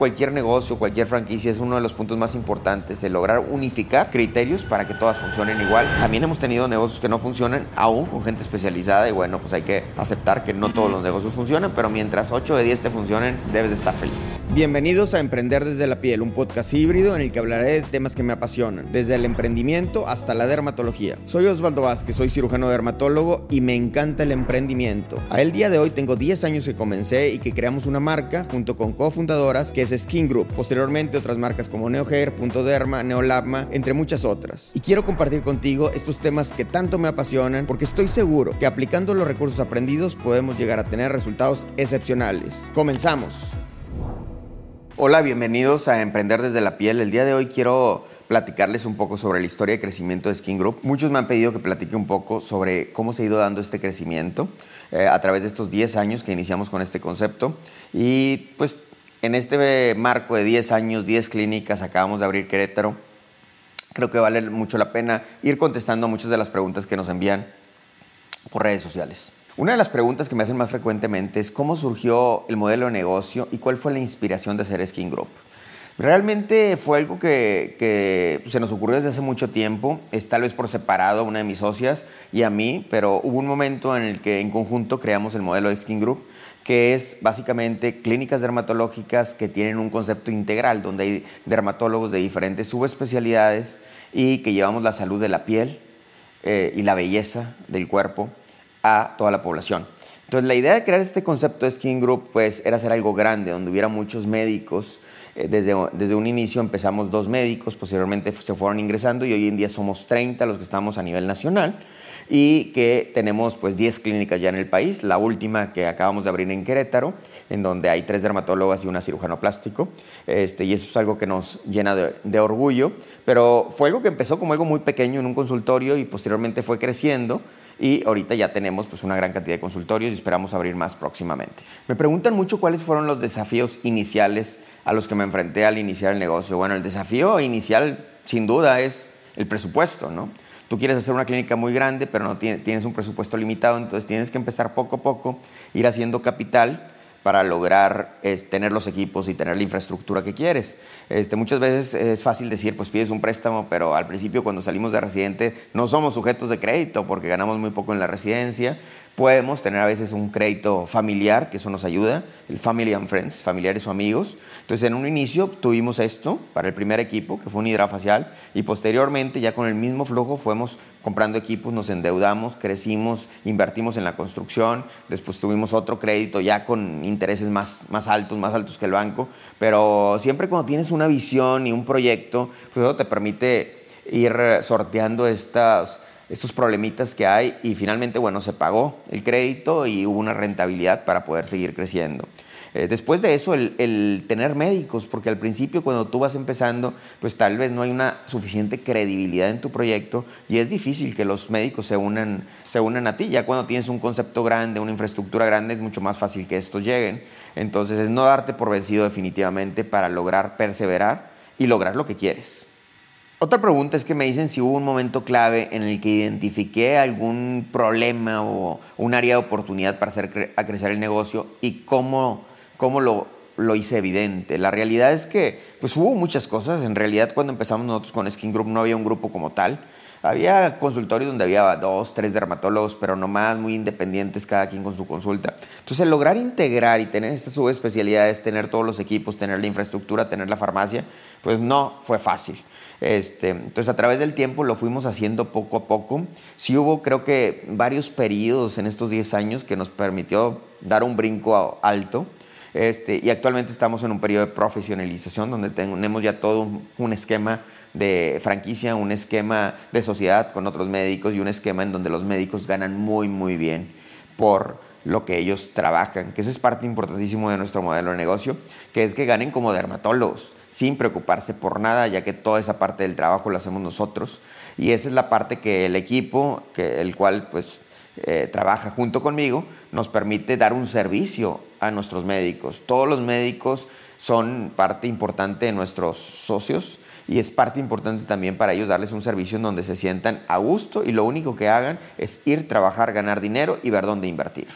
Cualquier negocio, cualquier franquicia es uno de los puntos más importantes de lograr unificar criterios para que todas funcionen igual. También hemos tenido negocios que no funcionan aún con gente especializada y bueno, pues hay que aceptar que no todos los negocios funcionan, pero mientras 8 de 10 te funcionen, debes de estar feliz. Bienvenidos a Emprender desde la piel, un podcast híbrido en el que hablaré de temas que me apasionan, desde el emprendimiento hasta la dermatología. Soy Osvaldo Vázquez, soy cirujano dermatólogo y me encanta el emprendimiento. A el día de hoy tengo 10 años que comencé y que creamos una marca junto con cofundadoras que Skin Group, posteriormente otras marcas como NeoHair, Punto Derma, Neolabma, entre muchas otras. Y quiero compartir contigo estos temas que tanto me apasionan porque estoy seguro que aplicando los recursos aprendidos podemos llegar a tener resultados excepcionales. Comenzamos. Hola, bienvenidos a Emprender desde la piel. El día de hoy quiero platicarles un poco sobre la historia de crecimiento de Skin Group. Muchos me han pedido que platique un poco sobre cómo se ha ido dando este crecimiento eh, a través de estos 10 años que iniciamos con este concepto. Y pues en este marco de 10 años, 10 clínicas, acabamos de abrir Querétaro. Creo que vale mucho la pena ir contestando muchas de las preguntas que nos envían por redes sociales. Una de las preguntas que me hacen más frecuentemente es cómo surgió el modelo de negocio y cuál fue la inspiración de hacer Skin Group. Realmente fue algo que, se nos ocurrió desde hace mucho tiempo, es tal vez por separado una de mis socias y a mí, pero hubo un momento en el que en conjunto creamos el modelo de Skin Group que es básicamente clínicas dermatológicas que tienen un concepto integral, donde hay dermatólogos de diferentes subespecialidades y que llevamos la salud de la piel eh, y la belleza del cuerpo a toda la población. Entonces, la idea de crear este concepto de Skin Group pues, era hacer algo grande, donde hubiera muchos médicos. Eh, desde, desde un inicio empezamos dos médicos, posteriormente se fueron ingresando y hoy en día somos 30 los que estamos a nivel nacional y que tenemos pues 10 clínicas ya en el país, la última que acabamos de abrir en Querétaro, en donde hay tres dermatólogas y una cirujano plástico, este, y eso es algo que nos llena de, de orgullo, pero fue algo que empezó como algo muy pequeño en un consultorio y posteriormente fue creciendo y ahorita ya tenemos pues una gran cantidad de consultorios y esperamos abrir más próximamente. Me preguntan mucho cuáles fueron los desafíos iniciales a los que me enfrenté al iniciar el negocio. Bueno, el desafío inicial sin duda es el presupuesto, ¿no? Tú quieres hacer una clínica muy grande, pero no tienes un presupuesto limitado, entonces tienes que empezar poco a poco, ir haciendo capital para lograr tener los equipos y tener la infraestructura que quieres. Este, muchas veces es fácil decir, pues pides un préstamo, pero al principio cuando salimos de residente no somos sujetos de crédito porque ganamos muy poco en la residencia, Podemos tener a veces un crédito familiar, que eso nos ayuda, el Family and Friends, familiares o amigos. Entonces, en un inicio tuvimos esto para el primer equipo, que fue un hidrafacial, y posteriormente, ya con el mismo flujo, fuimos comprando equipos, nos endeudamos, crecimos, invertimos en la construcción, después tuvimos otro crédito ya con intereses más, más altos, más altos que el banco, pero siempre cuando tienes una visión y un proyecto, pues eso te permite ir sorteando estas estos problemitas que hay y finalmente, bueno, se pagó el crédito y hubo una rentabilidad para poder seguir creciendo. Eh, después de eso, el, tener médicos, porque al principio cuando tú vas empezando, pues tal vez no hay una suficiente credibilidad en tu proyecto y es difícil que los médicos se unan, se unan a ti. Ya cuando tienes un concepto grande, una infraestructura grande, es mucho más fácil que estos lleguen. Entonces es no darte por vencido definitivamente para lograr perseverar y lograr lo que quieres. Otra pregunta es que me dicen si hubo un momento clave en el que identifiqué algún problema o un área de oportunidad para hacer a crecer el negocio y cómo, cómo lo, lo hice evidente. La realidad es que pues hubo muchas cosas. En realidad cuando empezamos nosotros con Skin Group no había un grupo como tal. Había consultorios donde había dos, tres dermatólogos, pero no más, muy independientes, cada quien con su consulta. Entonces, el lograr integrar y tener estas subespecialidades, tener todos los equipos, tener la infraestructura, tener la farmacia, pues no fue fácil. Este, entonces, a través del tiempo lo fuimos haciendo poco a poco. Sí hubo, creo que, varios periodos en estos 10 años que nos permitió dar un brinco alto. Este, y actualmente estamos en un periodo de profesionalización donde tenemos ya todo un esquema de franquicia, un esquema de sociedad con otros médicos y un esquema en donde los médicos ganan muy, muy bien por lo que ellos trabajan, que esa es parte importantísima de nuestro modelo de negocio, que es que ganen como dermatólogos, sin preocuparse por nada, ya que toda esa parte del trabajo la hacemos nosotros. Y esa es la parte que el equipo, que, el cual pues eh, trabaja junto conmigo, nos permite dar un servicio a nuestros médicos. Todos los médicos son parte importante de nuestros socios y es parte importante también para ellos darles un servicio en donde se sientan a gusto y lo único que hagan es ir, trabajar, ganar dinero y ver dónde invertir.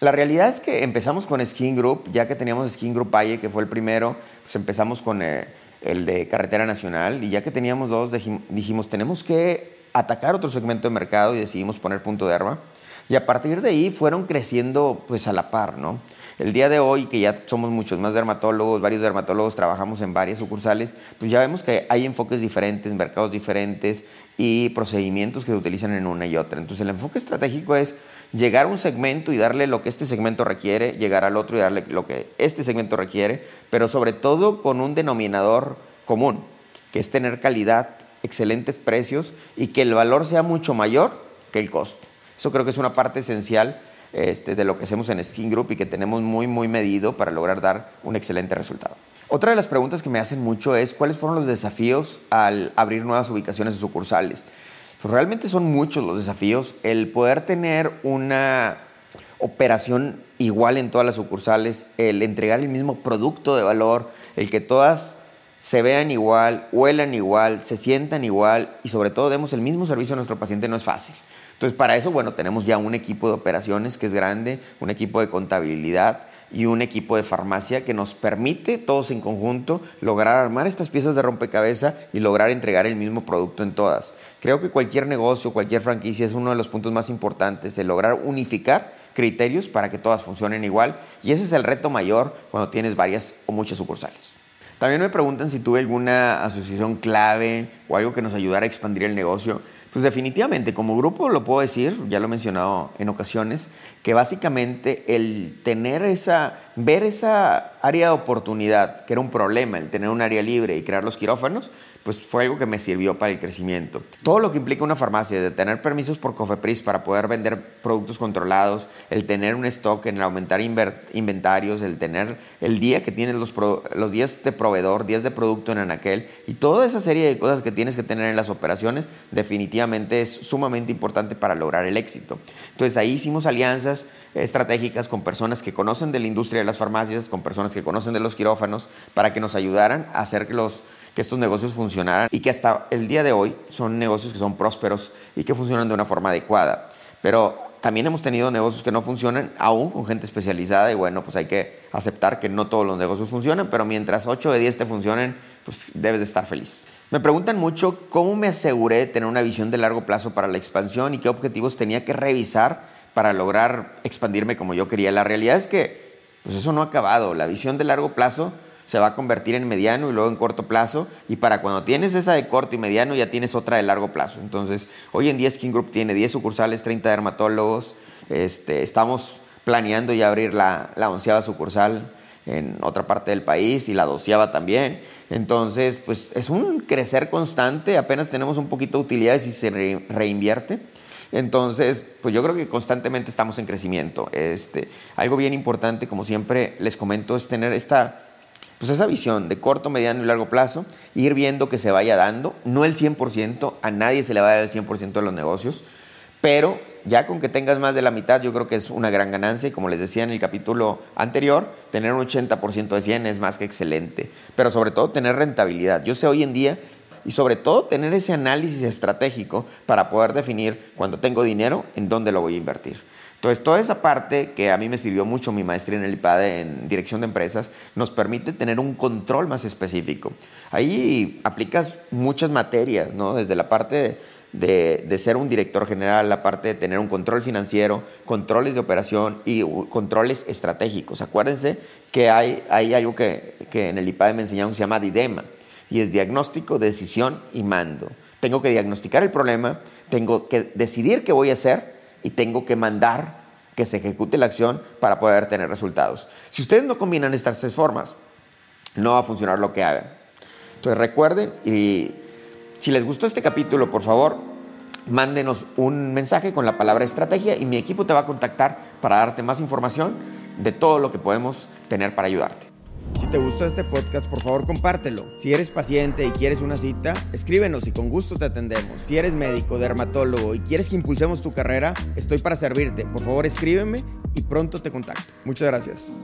La realidad es que empezamos con Skin Group, ya que teníamos Skin Group Valle, que fue el primero, pues empezamos con eh, el de Carretera Nacional y ya que teníamos dos, dijimos, tenemos que atacar otro segmento de mercado y decidimos poner punto de arma. Y a partir de ahí fueron creciendo pues a la par, ¿no? El día de hoy, que ya somos muchos más dermatólogos, varios dermatólogos, trabajamos en varias sucursales, pues ya vemos que hay enfoques diferentes, mercados diferentes y procedimientos que se utilizan en una y otra. Entonces el enfoque estratégico es llegar a un segmento y darle lo que este segmento requiere, llegar al otro y darle lo que este segmento requiere, pero sobre todo con un denominador común, que es tener calidad, excelentes precios y que el valor sea mucho mayor que el costo. Eso creo que es una parte esencial este, de lo que hacemos en Skin Group y que tenemos muy, muy medido para lograr dar un excelente resultado. Otra de las preguntas que me hacen mucho es cuáles fueron los desafíos al abrir nuevas ubicaciones de sucursales. Pues realmente son muchos los desafíos. El poder tener una operación igual en todas las sucursales, el entregar el mismo producto de valor, el que todas se vean igual, huelan igual, se sientan igual y sobre todo demos el mismo servicio a nuestro paciente no es fácil. Entonces, para eso, bueno, tenemos ya un equipo de operaciones que es grande, un equipo de contabilidad y un equipo de farmacia que nos permite, todos en conjunto, lograr armar estas piezas de rompecabezas y lograr entregar el mismo producto en todas. Creo que cualquier negocio, cualquier franquicia es uno de los puntos más importantes, de lograr unificar criterios para que todas funcionen igual y ese es el reto mayor cuando tienes varias o muchas sucursales. También me preguntan si tuve alguna asociación clave o algo que nos ayudara a expandir el negocio. Pues definitivamente, como grupo lo puedo decir, ya lo he mencionado en ocasiones, que básicamente el tener esa, ver esa área de oportunidad, que era un problema, el tener un área libre y crear los quirófanos, pues fue algo que me sirvió para el crecimiento. Todo lo que implica una farmacia, de tener permisos por Cofepris para poder vender productos controlados, el tener un stock, el aumentar inventarios, el tener el día que tienes los, días de proveedor, días de producto en Anaquel y toda esa serie de cosas que tienes que tener en las operaciones, definitivamente es sumamente importante para lograr el éxito. Entonces ahí hicimos alianzas estratégicas con personas que conocen de la industria de las farmacias, con personas que conocen de los quirófanos, para que nos ayudaran a hacer que los que estos negocios funcionaran y que hasta el día de hoy son negocios que son prósperos y que funcionan de una forma adecuada. Pero también hemos tenido negocios que no funcionan, aún con gente especializada, y bueno, pues hay que aceptar que no todos los negocios funcionan, pero mientras 8 de 10 te funcionen, pues debes de estar feliz. Me preguntan mucho cómo me aseguré de tener una visión de largo plazo para la expansión y qué objetivos tenía que revisar para lograr expandirme como yo quería. La realidad es que pues eso no ha acabado. La visión de largo plazo se va a convertir en mediano y luego en corto plazo. Y para cuando tienes esa de corto y mediano, ya tienes otra de largo plazo. Entonces, hoy en día Skin Group tiene 10 sucursales, 30 dermatólogos. Este, estamos planeando ya abrir la, la onceava sucursal en otra parte del país y la doceava también. Entonces, pues es un crecer constante. Apenas tenemos un poquito de utilidades y se reinvierte. Entonces, pues yo creo que constantemente estamos en crecimiento. Este, algo bien importante, como siempre les comento, es tener esta pues esa visión de corto, mediano y largo plazo, ir viendo que se vaya dando, no el 100%, a nadie se le va a dar el 100% de los negocios, pero ya con que tengas más de la mitad, yo creo que es una gran ganancia y como les decía en el capítulo anterior, tener un 80% de 100 es más que excelente, pero sobre todo tener rentabilidad. Yo sé hoy en día y sobre todo tener ese análisis estratégico para poder definir cuando tengo dinero en dónde lo voy a invertir. Entonces, toda esa parte que a mí me sirvió mucho mi maestría en el IPADE en dirección de empresas, nos permite tener un control más específico. Ahí aplicas muchas materias, ¿no? Desde la parte de, ser un director general, la parte de tener un control financiero, controles de operación y controles estratégicos. Acuérdense que hay, hay algo que, que en el IPADE me enseñaron se llama DIDEMA, y es diagnóstico, decisión y mando. Tengo que diagnosticar el problema, tengo que decidir qué voy a hacer y tengo que mandar que se ejecute la acción para poder tener resultados. Si ustedes no combinan estas tres formas, no va a funcionar lo que hagan. Entonces recuerden y si les gustó este capítulo, por favor, mándenos un mensaje con la palabra estrategia y mi equipo te va a contactar para darte más información de todo lo que podemos tener para ayudarte. Te gustó este podcast, por favor compártelo. Si eres paciente y quieres una cita, escríbenos y con gusto te atendemos. Si eres médico, dermatólogo y quieres que impulsemos tu carrera, estoy para servirte. Por favor escríbeme y pronto te contacto. Muchas gracias.